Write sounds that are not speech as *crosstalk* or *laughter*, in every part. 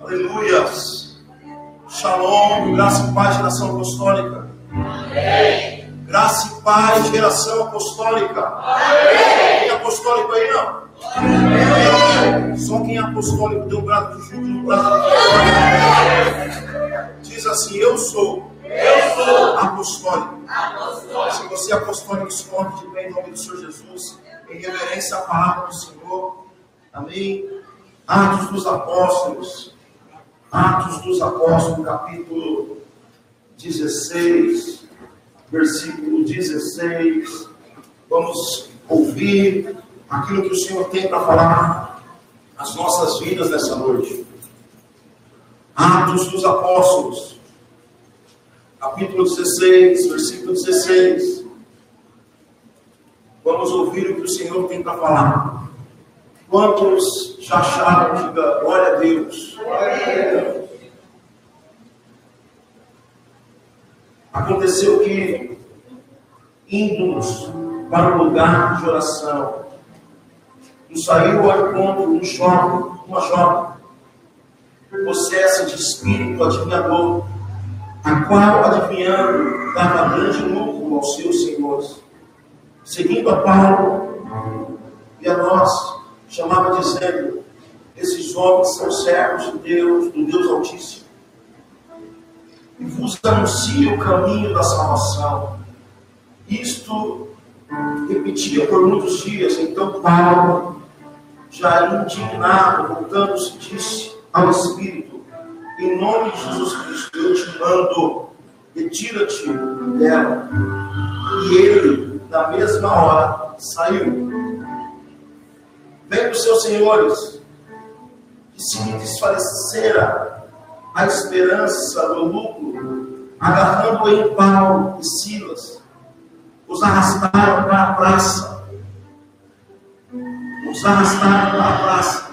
Aleluias. Shalom, graça e paz, geração apostólica. Amém. Graça e paz, geração apostólica. Amém. Tem apostólico aí não? Amém. Só quem é apostólico deu um brado de um brado de Diz assim: Eu sou. Eu sou apostólico. apostólico. Se você é apostólico, esconde de bem em nome do Senhor Jesus, em reverência à palavra do Senhor. Amém. Atos dos Apóstolos. Atos dos Apóstolos, capítulo 16, versículo 16. Vamos ouvir aquilo que o Senhor tem para falar às nossas vidas nessa noite. Atos dos Apóstolos, capítulo 16, versículo 16. Vamos ouvir o que o Senhor tem para falar. Quantos já acharam? Diga glória a Deus. Aconteceu que, indo para o lugar de oração, nos saiu ao encontro um jovem, uma jovem, possessa de espírito adivinhador, a qual, adivinhando, dava grande lucro aos seus senhores. Seguindo a Paulo e a nós, chamava dizendo: Esses homens são servos de Deus, do Deus Altíssimo, e vos anuncia o caminho da salvação. Isto repetia por muitos dias. Então Paulo, já indignado, voltando-se, disse ao Espírito: Em nome de Jesus Cristo, eu te mando, retira-te dela. E ele, na mesma hora, saiu Vem dos seus senhores, que se desfalecera a esperança do lucro, agarrando em Paulo e Silas, os arrastaram para a praça. Os arrastaram para a praça.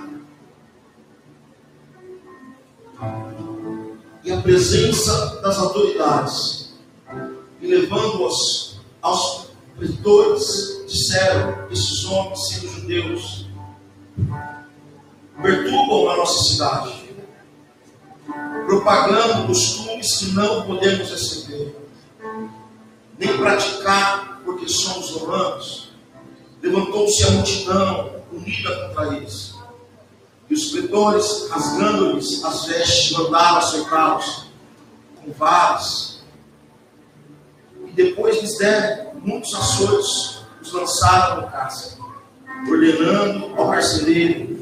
E a presença das autoridades, e levando-os aos pretores, disseram: esses homens, sendo judeus, perturbam a nossa cidade, propagando costumes que não podemos receber, nem praticar, porque somos romanos. Levantou-se a multidão unida contra eles. E os pretores, rasgando-lhes as vestes, mandaram açoitá-los com varas. E depois lhes deram muitos açoites, os lançaram no cárcere ordenando ao carcereiro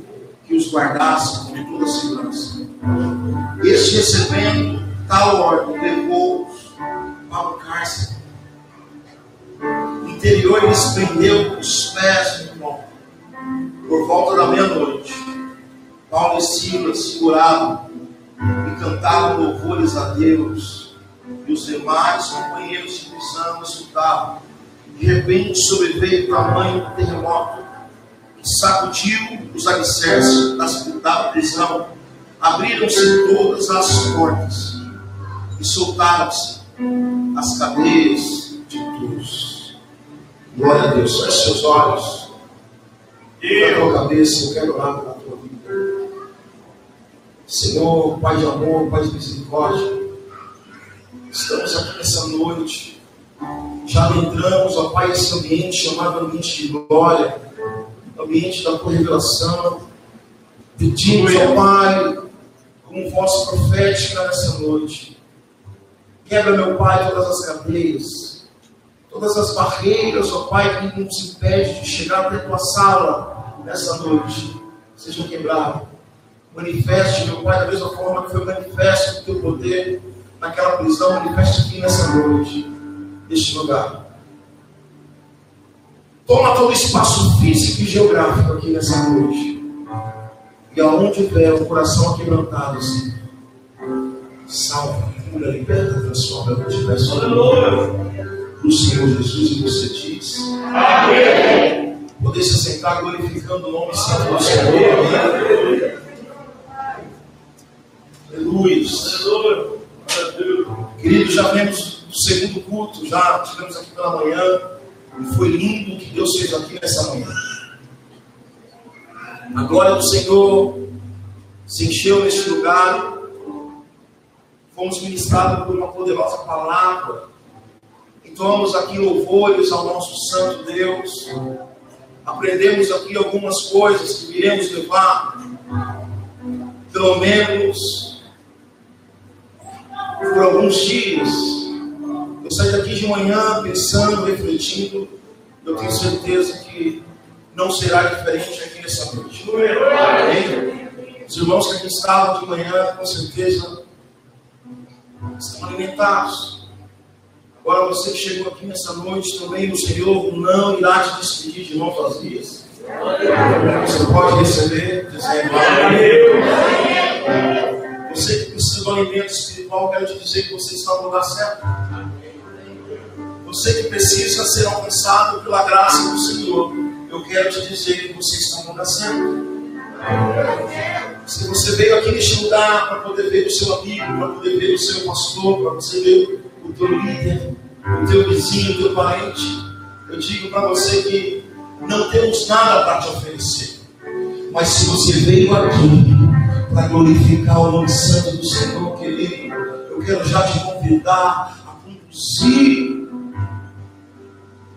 que os guardasse com toda segurança. Este, recebendo tal ordem, levou-os para o cárcere. No interior, lhes prendeu os pés no pão. Por volta da meia-noite, Paulo e Silas seguravam e cantavam louvores a Deus. E os demais companheiros de prisão escutavam. De repente sobreveio tamanho terremoto sacudiu os alicerces da prisão, abriram-se todas as portas e soltaram-se as cadeias de todos. Glória a Deus. Feche seus olhos. a tua cabeça, eu quero orar pela tua vida. Senhor, Pai de amor, Pai de misericórdia, estamos aqui nessa noite. Já entramos, ó Pai, esse ambiente chamado ambiente de glória ambiente da tua revelação. Pedimos, ó Pai, como voz profética nessa noite. Quebra, meu Pai, todas as cadeias, todas as barreiras, ó Pai, que nos impede de chegar até a tua sala nessa noite. Sejam quebradas. Manifeste, meu Pai, da mesma forma que foi manifesto o teu poder naquela prisão, manifeste aqui nessa noite, neste lugar. Toma todo o espaço físico e geográfico aqui nessa noite. E aonde tiver o coração quebrantado, assim, salva, cura, liberta, transforma. Te peço no Senhor Jesus e você diz. Amém. Poder se sentar glorificando o nome santo do Senhor. Aleluia. Queridos, já vemos o segundo culto, já tivemos aqui pela manhã. E foi lindo que Deus fez aqui nessa manhã. A glória do Senhor se encheu neste lugar. Fomos ministrados por uma poderosa palavra. Entoamos aqui louvores ao nosso Santo Deus. Aprendemos aqui algumas coisas que iremos levar, pelo menos, por alguns dias. Eu saí daqui de manhã pensando, refletindo. Eu tenho certeza que não será diferente aqui nessa noite. Amém? Os irmãos que aqui estavam de manhã, com certeza, estão alimentados. Agora você que chegou aqui nessa noite também, o Senhor não irá te despedir de mãos vazias. Você pode receber, dizendo Você que precisa do alimento espiritual, quero te dizer que você está no lugar certo. Você que precisa ser alcançado pela graça do Senhor eu quero te dizer que você está no lugar certo. Se você veio aqui neste lugar para poder ver o seu amigo, para poder ver o seu pastor, para você ver o teu líder, o teu vizinho, o teu parente, eu digo para você que não temos nada para te oferecer. Mas se você veio aqui para glorificar o nome santo do Senhor, querido, eu quero já te convidar a conduzir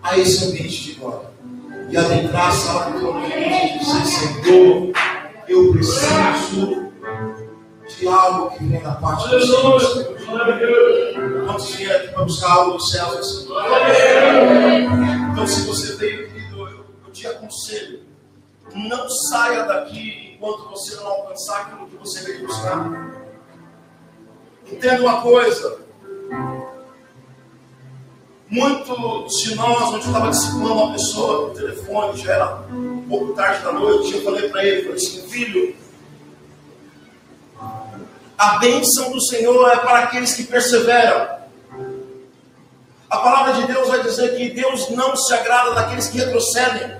a esse ambiente de glória e adentrar a sala do trono e dizer, Senhor, eu preciso de algo que vem da parte do Senhor. Quantos aqui para buscar algo do céu Então, se você veio, querido, eu, eu te aconselho, não saia daqui enquanto você não alcançar aquilo que você veio buscar. Entenda uma coisa. Muitos de nós, onde eu estava disciplinando uma pessoa no telefone, já era um pouco tarde da noite, eu falei para ele, falei assim, filho, a bênção do Senhor é para aqueles que perseveram. A palavra de Deus vai dizer que Deus não se agrada daqueles que retrocedem.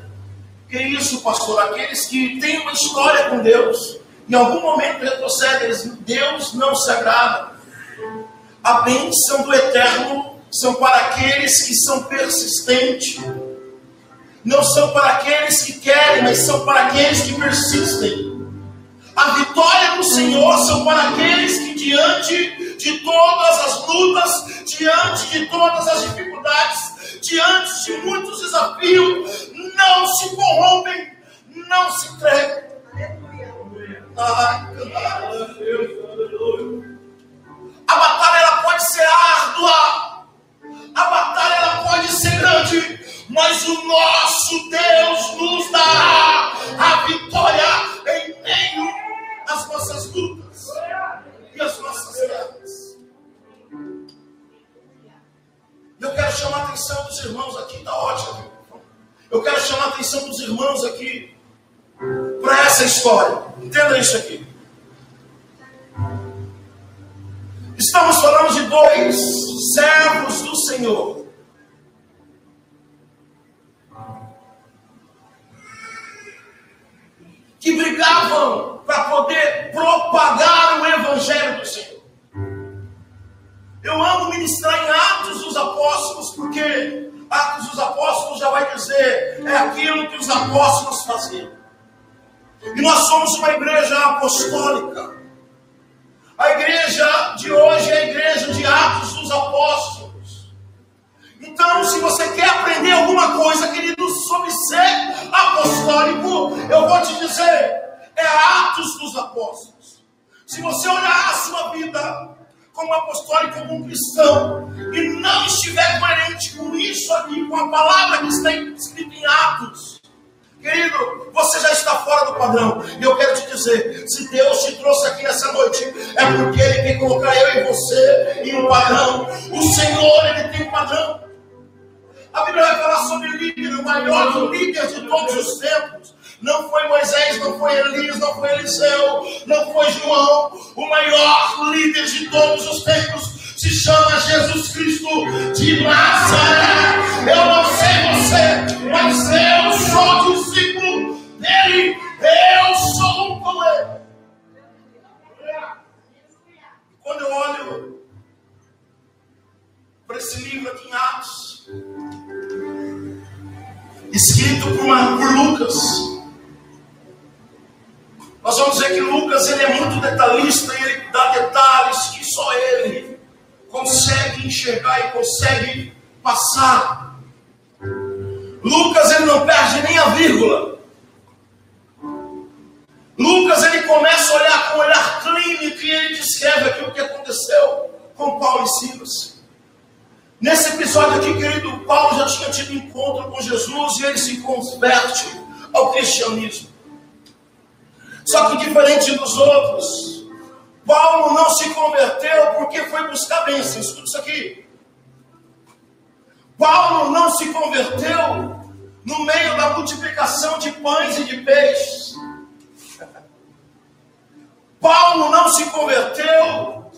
Que isso, pastor? Aqueles que têm uma história com Deus, em algum momento retrocedem, Deus não se agrada. A bênção do eterno são para aqueles que são persistentes. Não são para aqueles que querem, mas são para aqueles que persistem. A vitória do Senhor são para aqueles que, diante de todas as lutas, diante de todas as dificuldades, diante de muitos desafios, não se corrompem, não se entregam. a Ministrar em Atos dos Apóstolos, porque Atos dos Apóstolos já vai dizer, é aquilo que os apóstolos faziam. E nós somos uma igreja apostólica. A igreja de hoje é a igreja de Atos dos Apóstolos. Então, se você quer aprender alguma coisa, querido, sobre ser apostólico, eu vou te dizer, é Atos dos Apóstolos. Se você olhar a sua vida como apostólico, como cristão, e não estiver coerente com isso aqui, com a palavra que está escrita em Atos, Querido, você já está fora do padrão. E eu quero te dizer: se Deus te trouxe aqui nessa noite, é porque Ele quer colocar eu e você em um padrão. O Senhor, Ele tem um padrão. A Bíblia vai falar sobre o líder, o maior líder de todos os tempos. Não foi Moisés, não foi Elias, não foi Eliseu, não foi João. O maior líder de todos os tempos se chama Jesus Cristo de Nazaré. Eu não sei você, mas eu sou discípulo dele. Eu sou um com ele. Quando eu olho para esse livro aqui em Atos, escrito por, uma, por Lucas, Nós vamos ver que Lucas ele é muito detalhista e ele dá detalhes que só ele consegue enxergar e consegue passar. Lucas ele não perde nem a vírgula. Lucas ele começa a olhar com um olhar clínico e ele descreve aquilo que aconteceu com Paulo e Silas. Nesse episódio aqui, querido, Paulo já tinha tido encontro com Jesus e ele se converte ao cristianismo. Só que diferente dos outros, Paulo não se converteu porque foi buscar bênçãos. Escuta isso aqui. Paulo não se converteu no meio da multiplicação de pães e de peixes. Paulo não se converteu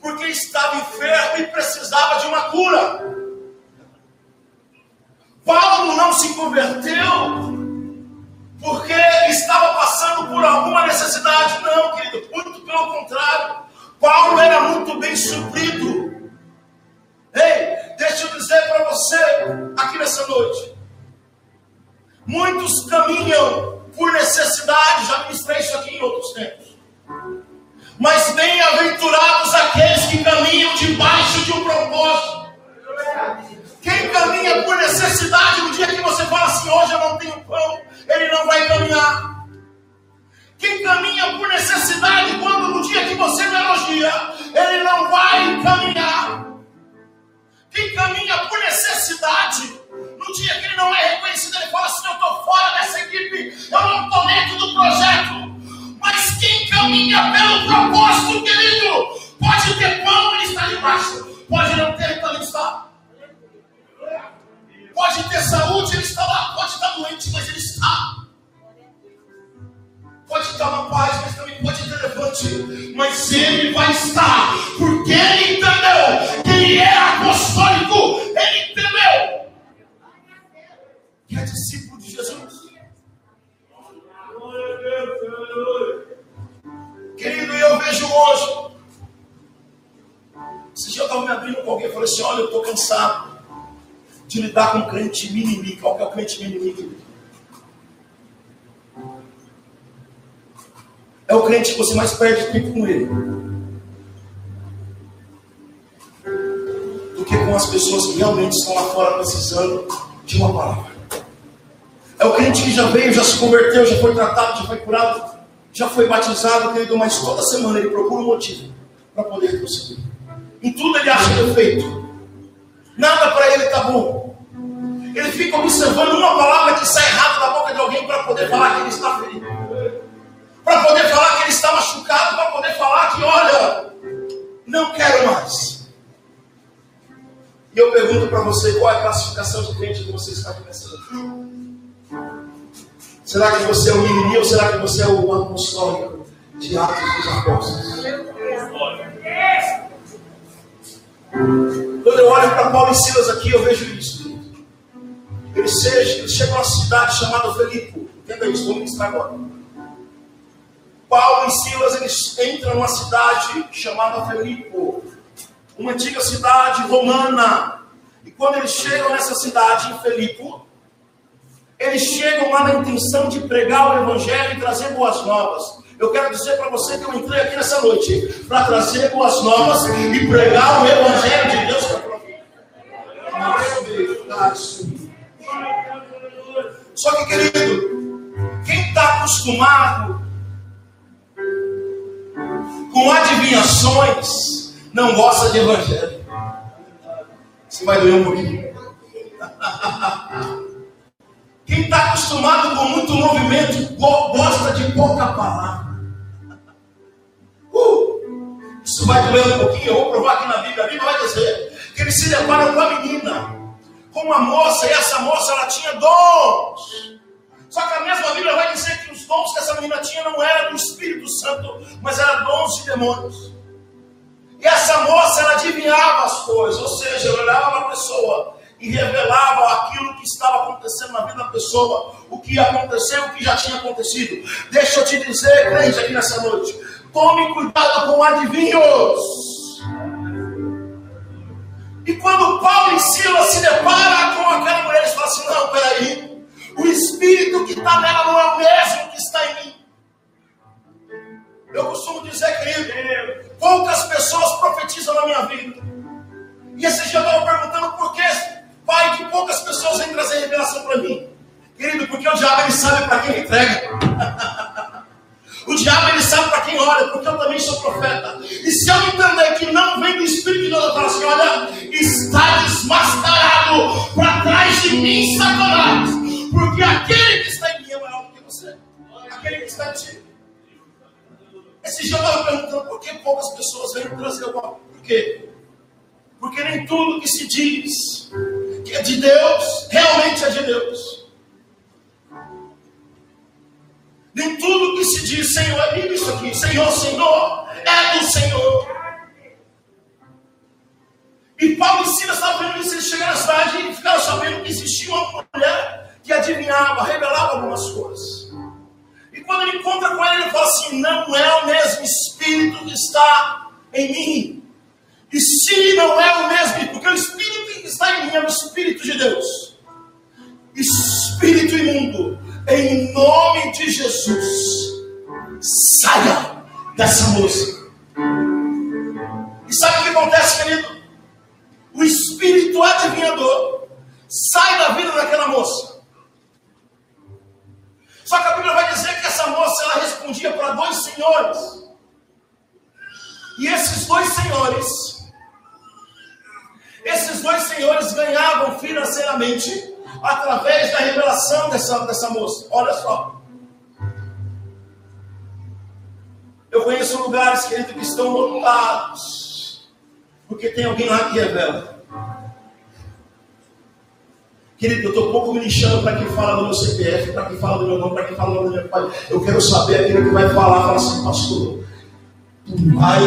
porque estava enfermo e precisava de uma cura. Paulo não se converteu porque estava passando por alguma necessidade. Não, querido, muito pelo contrário. Paulo era muito bem suprido. Ei, deixa eu dizer para você aqui nessa noite. Muitos caminham por necessidade, já ministrei isso aqui em outros tempos. Mas bem-aventurados aqueles que caminham debaixo de um propósito. Quem caminha por necessidade, no dia que você fala assim, hoje eu não tenho pão, ele não vai caminhar. Quem caminha por necessidade, quando no dia que você não elogia, ele não vai caminhar. Quem caminha por necessidade, no dia que ele não é reconhecido, ele fala assim: Eu estou fora dessa equipe, eu não estou dentro do projeto. Mas quem caminha pelo propósito, querido, pode ter pão, ele está debaixo, pode não ter, então ele está. Pode ter saúde, ele está lá. Pode estar doente, mas ele está. Pode estar uma paz, mas também pode ter levante. Mas ele vai estar. Porque ele entendeu que ele é apostólico. Ele entendeu que é discípulo de Jesus. Querido, eu vejo hoje. Dia eu estava me abrindo com alguém e falei assim: Olha, eu estou cansado de lidar com crente mimimi. Qual que é o crente mimimi? É o crente que você mais perde tempo com ele. Do que com as pessoas que realmente estão lá fora precisando de uma palavra. É o crente que já veio, já se converteu, já foi tratado, já foi curado, já foi batizado, querido, mas toda semana ele procura um motivo para poder prosseguir. Em tudo ele acha defeito. Nada para ele está bom. Ele fica observando uma palavra que sai errada da boca de alguém para poder falar que ele está ferido. Para poder falar que ele está machucado, para poder falar que, olha, não quero mais. E eu pergunto para você, qual é a classificação de crente que você está começando? Será que você é o mimimi ou será que você é o apostólico de Atos dos Apóstolos? Quando eu olho para Paulo e Silas aqui, eu vejo isso. Eles, sejam, chegam a uma cidade chamada Felipe. Entenda isso, vamos ministrar agora. Paulo e Silas eles entram numa cidade chamada Felipe, uma antiga cidade romana. E quando eles chegam nessa cidade, em Felipe, eles chegam lá na intenção de pregar o Evangelho e trazer boas novas. Eu quero dizer para você que eu entrei aqui nessa noite para trazer boas novas e pregar o Evangelho de Deus para Só que, querido, quem está acostumado com adivinhações não gosta de Evangelho. Você vai doer um pouquinho. *laughs* Quem está acostumado com muito movimento gosta de pouca palavra. Uh, isso vai doer um pouquinho, eu vou provar aqui na Bíblia. A Bíblia vai dizer que ele se depara com a menina, com uma moça, e essa moça ela tinha dons. Só que a mesma Bíblia vai dizer que os dons que essa menina tinha não eram do Espírito Santo, mas eram dons de demônios. E essa moça, ela adivinhava as coisas, ou seja, ela olhava para a pessoa e revelava aquilo que estava acontecendo na vida da pessoa, o que ia acontecer, o que já tinha acontecido. Deixa eu te dizer, crente, aqui nessa noite: tome cuidado com adivinhos. E quando Paulo e Silas se deparam com aquela mulher, eles falam assim: não, peraí, o espírito que está nela não é o mesmo que está em mim. Eu costumo dizer, querido, poucas pessoas profetizam na minha vida. E esse dia eu estava perguntando para mim. Querido, porque o diabo ele sabe para quem entrega. *laughs* o diabo ele sabe para quem olha, porque eu também sou profeta. E se eu entender que não vem do Espírito de Deus, eu assim: olha, está desmascarado para trás de mim, Satanás. Porque aquele que está em mim é maior do que você. Aquele que está em ti. Esse dia eu estava perguntando por que poucas pessoas vêm trazer coisa. Por quê? Porque nem tudo que se diz que é de Deus, realmente é de Deus. Nem tudo que se diz, Senhor, é lindo isso aqui, Senhor, Senhor, é do Senhor. E Paulo e Silas estavam vendo isso, eles chegaram na cidade e ficaram sabendo que existia uma mulher que adivinhava, revelava algumas coisas. E quando ele encontra com ela, ele fala assim: não é o mesmo Espírito que está em mim. E se não é o mesmo, porque o Espírito está em mim é o Espírito de Deus. Espírito imundo, em nome de Jesus, saia dessa moça. E sabe o que acontece, querido? O espírito adivinhador sai da vida daquela moça. Só que a Bíblia vai dizer que essa moça ela respondia para dois senhores. E esses dois senhores, esses dois senhores ganhavam financeiramente através da revelação dessa, dessa moça. Olha só. Eu conheço lugares, querido, que estão lotados. Porque tem alguém lá que revela. Querido, eu estou pouco me lixando para quem fala do meu CPF, para quem fala do meu nome, para quem fala do meu pai. Eu quero saber aquele que vai falar, fala assim, pastor, tu vai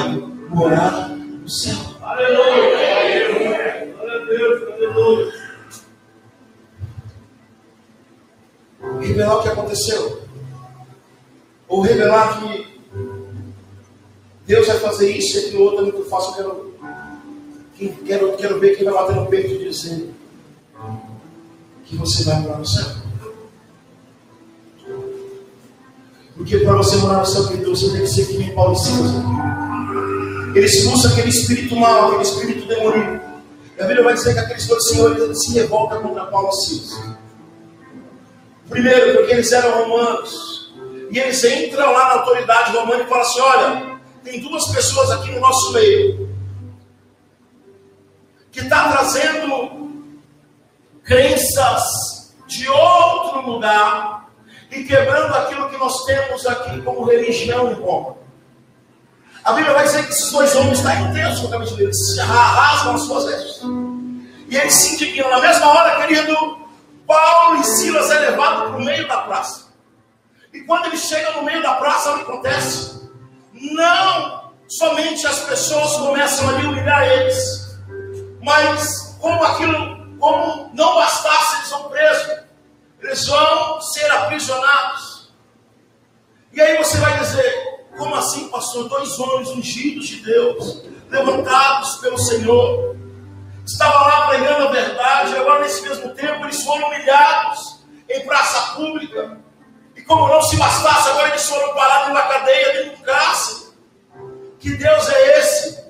morar no céu. Aleluia! Revelar o que aconteceu. Ou revelar que Deus vai fazer isso e aquilo outro é muito fácil. Quero, quero, quero ver quem vai bater no peito e dizer que você vai morar no céu. Porque para você morar no céu, querido, você tem que ser que nem Paulo e. Ele expulsa aquele espírito mal, aquele espírito demoníaco. E a Bíblia vai dizer que aqueles dois senhores se revoltam contra Paulo e. Primeiro, porque eles eram romanos. E eles entram lá na autoridade romana e falam assim: olha, tem duas pessoas aqui no nosso meio que está trazendo crenças de outro lugar e quebrando aquilo que nós temos aqui como religião em Roma. A Bíblia vai dizer que esses dois homens estão intensos com a cabeça deles, se rasgam as suas vestes. E eles se indignam. Na mesma hora, querido, Paulo e Silas é levado para o meio da praça. E quando ele chega no meio da praça, o que acontece? Não somente as pessoas começam a humilhar eles, mas como aquilo, como não bastasse, eles são presos, eles vão ser aprisionados. E aí você vai dizer, como assim, pastor? Dois homens ungidos de Deus, levantados pelo Senhor, estava lá pregando a verdade, agora nesse mesmo tempo eles foram humilhados em praça pública. E como não se bastasse, agora eles foram parados numa cadeia, dentro do cárcere. Que Deus é esse?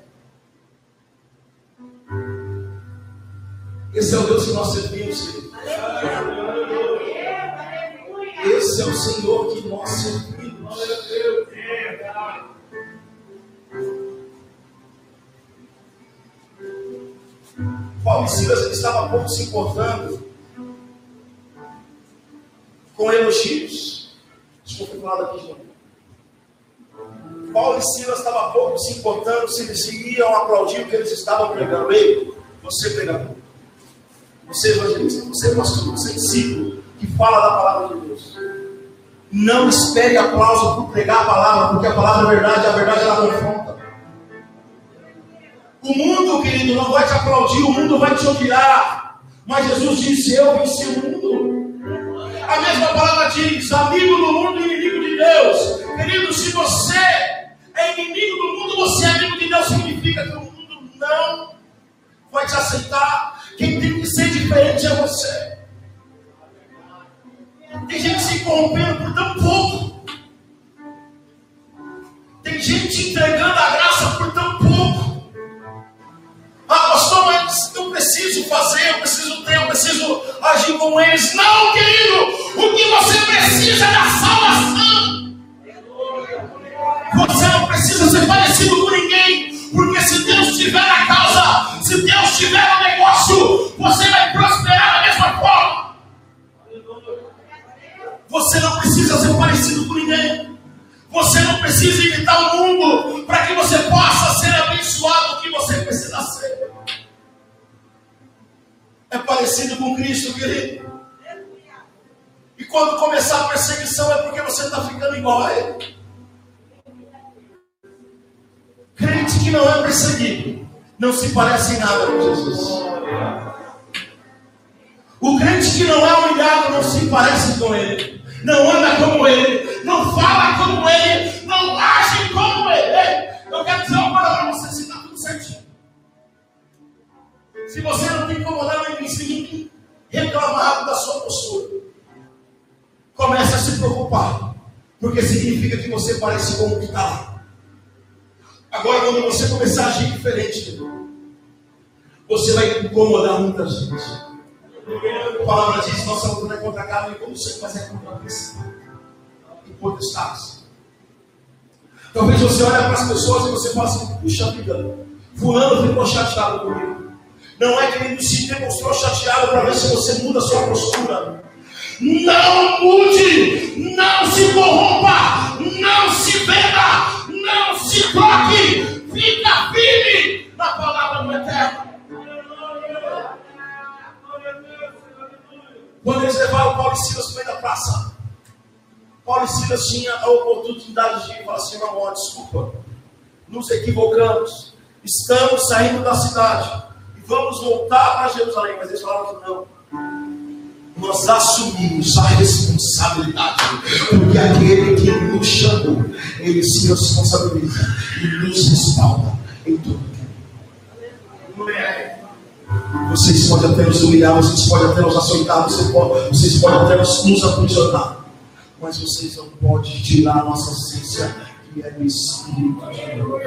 Esse é o Deus que nós servimos, querido. Esse é o Senhor que nós servimos. Paulo e Silas estavam pouco se importando com elogios. Desculpa falar daqui, gente. Paulo e Silas estavam pouco se importando se eles iriam aplaudir o que eles estavam pregando. Ei, você pregador, você evangelista, você pastor, você discípulo que fala da palavra de Deus. Não espere aplauso por pregar a palavra, porque a palavra é verdade, a verdade ela confronta. O mundo, querido, não vai te aplaudir, o mundo vai te odiar. Mas Jesus disse: Eu venci o mundo. A mesma palavra diz: amigo do mundo e inimigo de Deus. Querido, se você é inimigo do mundo, você é amigo de Deus, significa que o mundo não vai te aceitar. Quem tem que ser diferente é você. Tem gente se corrompendo por tão pouco. Tem gente entregando como eles. Não, querido, o que você precisa é da salvação. Você não precisa ser parecido com ninguém, porque se Deus tiver a causa, se Deus tiver o negócio, você vai prosperar da mesma forma. Você não precisa ser parecido com ninguém. Você não precisa imitar o mundo para que você possa ser abençoado o que você precisa ser. É parecido com Cristo, querido. E quando começar a perseguição é porque você está ficando igual a Ele. Crente que não é perseguido não se parece em nada com Jesus. O crente que não é humilhado não se parece com Ele não anda como ele, não fala como ele, não age Se você não tem incomodado ninguém, se ninguém reclamar da sua postura, comece a se preocupar, porque significa que você parece com o que está lá. Agora, quando você começar a agir diferente, você vai incomodar muita gente. A palavra diz: nossa luta é contra a carne como sempre, mas é contra a cristã e potestades. Talvez você olhe para as pessoas e você fale assim: puxa vida, Fulano ficou chateado comigo. Não é que ele se demonstrou chateado para ver se você muda a sua postura. Não mude, não se corrompa, não se venda, não se toque, fica firme na palavra do Eterno. Quando eles levaram Paulo e Silas para meio da praça, Paulo e Silas tinham a oportunidade de falar assim: não, desculpa, nos equivocamos, estamos saindo da cidade vamos voltar para Jerusalém. Mas eles falaram que não. Nós assumimos a responsabilidade, porque aquele que nos chamou, ele se responsabiliza e nos respalda em tudo. Amém. Vocês podem até nos humilhar, vocês podem até nos açoitar, vocês podem, vocês podem até nos, nos aprisionar. Mas vocês não podem tirar a nossa essência, que é do Espírito de Deus.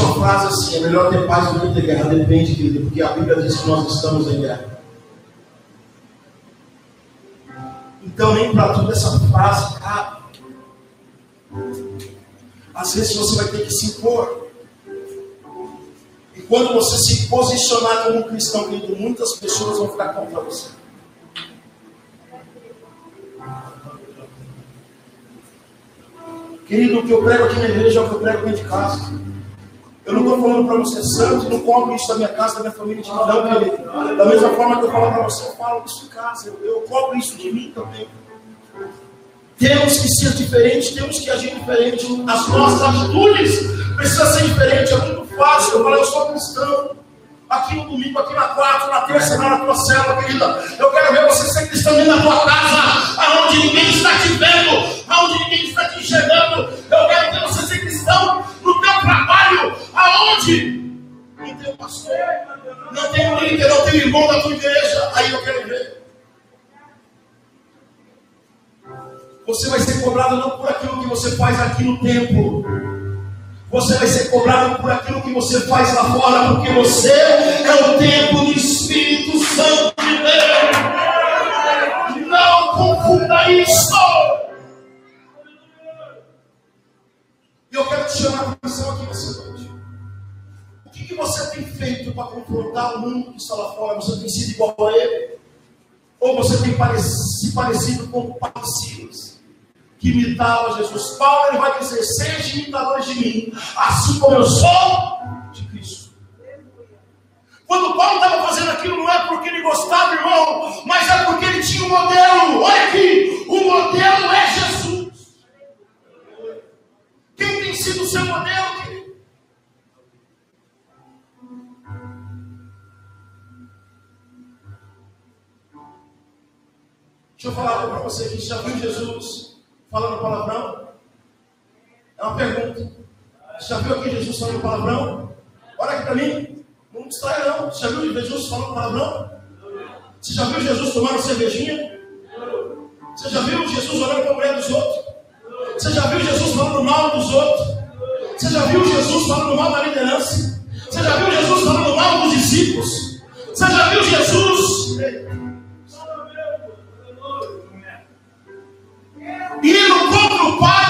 Existe uma frase assim: é melhor ter paz do que ter guerra. Depende, querido, porque a Bíblia diz que nós estamos em guerra. Então, nem para tudo essa frase cabe. Às vezes você vai ter que se impor. E quando você se posicionar como cristão, querido, muitas pessoas vão ficar contra você. Querido, o que eu prego aqui na igreja é o que eu prego dentro de casa. Eu não estou falando para você santo, não cobro isso da minha casa, da minha família, de não, querido. Da mesma forma que eu falo para você, eu falo isso em casa. Eu, eu cobro isso de mim também. Temos que ser diferentes, temos que agir diferente. As nossas atitudes precisam ser diferentes. É muito fácil. Eu falo, eu sou cristão. Aqui no domingo, aqui na quarta, na terça, na tua célula, querida. Eu quero ver você ser cristão da tua casa, aonde ninguém está te vendo, aonde ninguém está te enxergando. Eu quero ver você ser cristão no teu trabalho, aonde não tem pastor, não tem líder, não tem irmão da tua igreja. Aí eu quero ver. Você vai ser cobrado não por aquilo que você faz aqui no templo. Você vai ser cobrado por aquilo que você faz lá fora, porque você é o templo do Espírito Santo de Deus. Não confunda isso. E eu quero te chamar a atenção aqui nessa noite. O que, que você tem feito para confrontar o mundo que está lá fora? Você tem sido igual a ele? Ou você tem se parecido com Silas? Que imitava Jesus. Paulo ele vai dizer: Seja imitadores de mim, assim como eu sou de Cristo. Quando Paulo estava fazendo aquilo, não é porque ele gostava, irmão, mas é porque ele tinha um modelo. Olha aqui, o modelo é Jesus. Quem tem sido o seu modelo? Deixa eu falar para você que já viu Jesus falando palavrão? É uma pergunta. Você já viu aqui Jesus falando palavrão? Olha aqui para mim. Não distrai não. Você já viu Jesus falando palavrão? Você já viu Jesus tomando cervejinha? Você já viu Jesus olhando para a mulher dos outros? Você já viu Jesus falando mal dos outros? Você já viu Jesus falando mal da liderança? Você já viu Jesus falando mal dos discípulos? Você já viu Jesus do Pai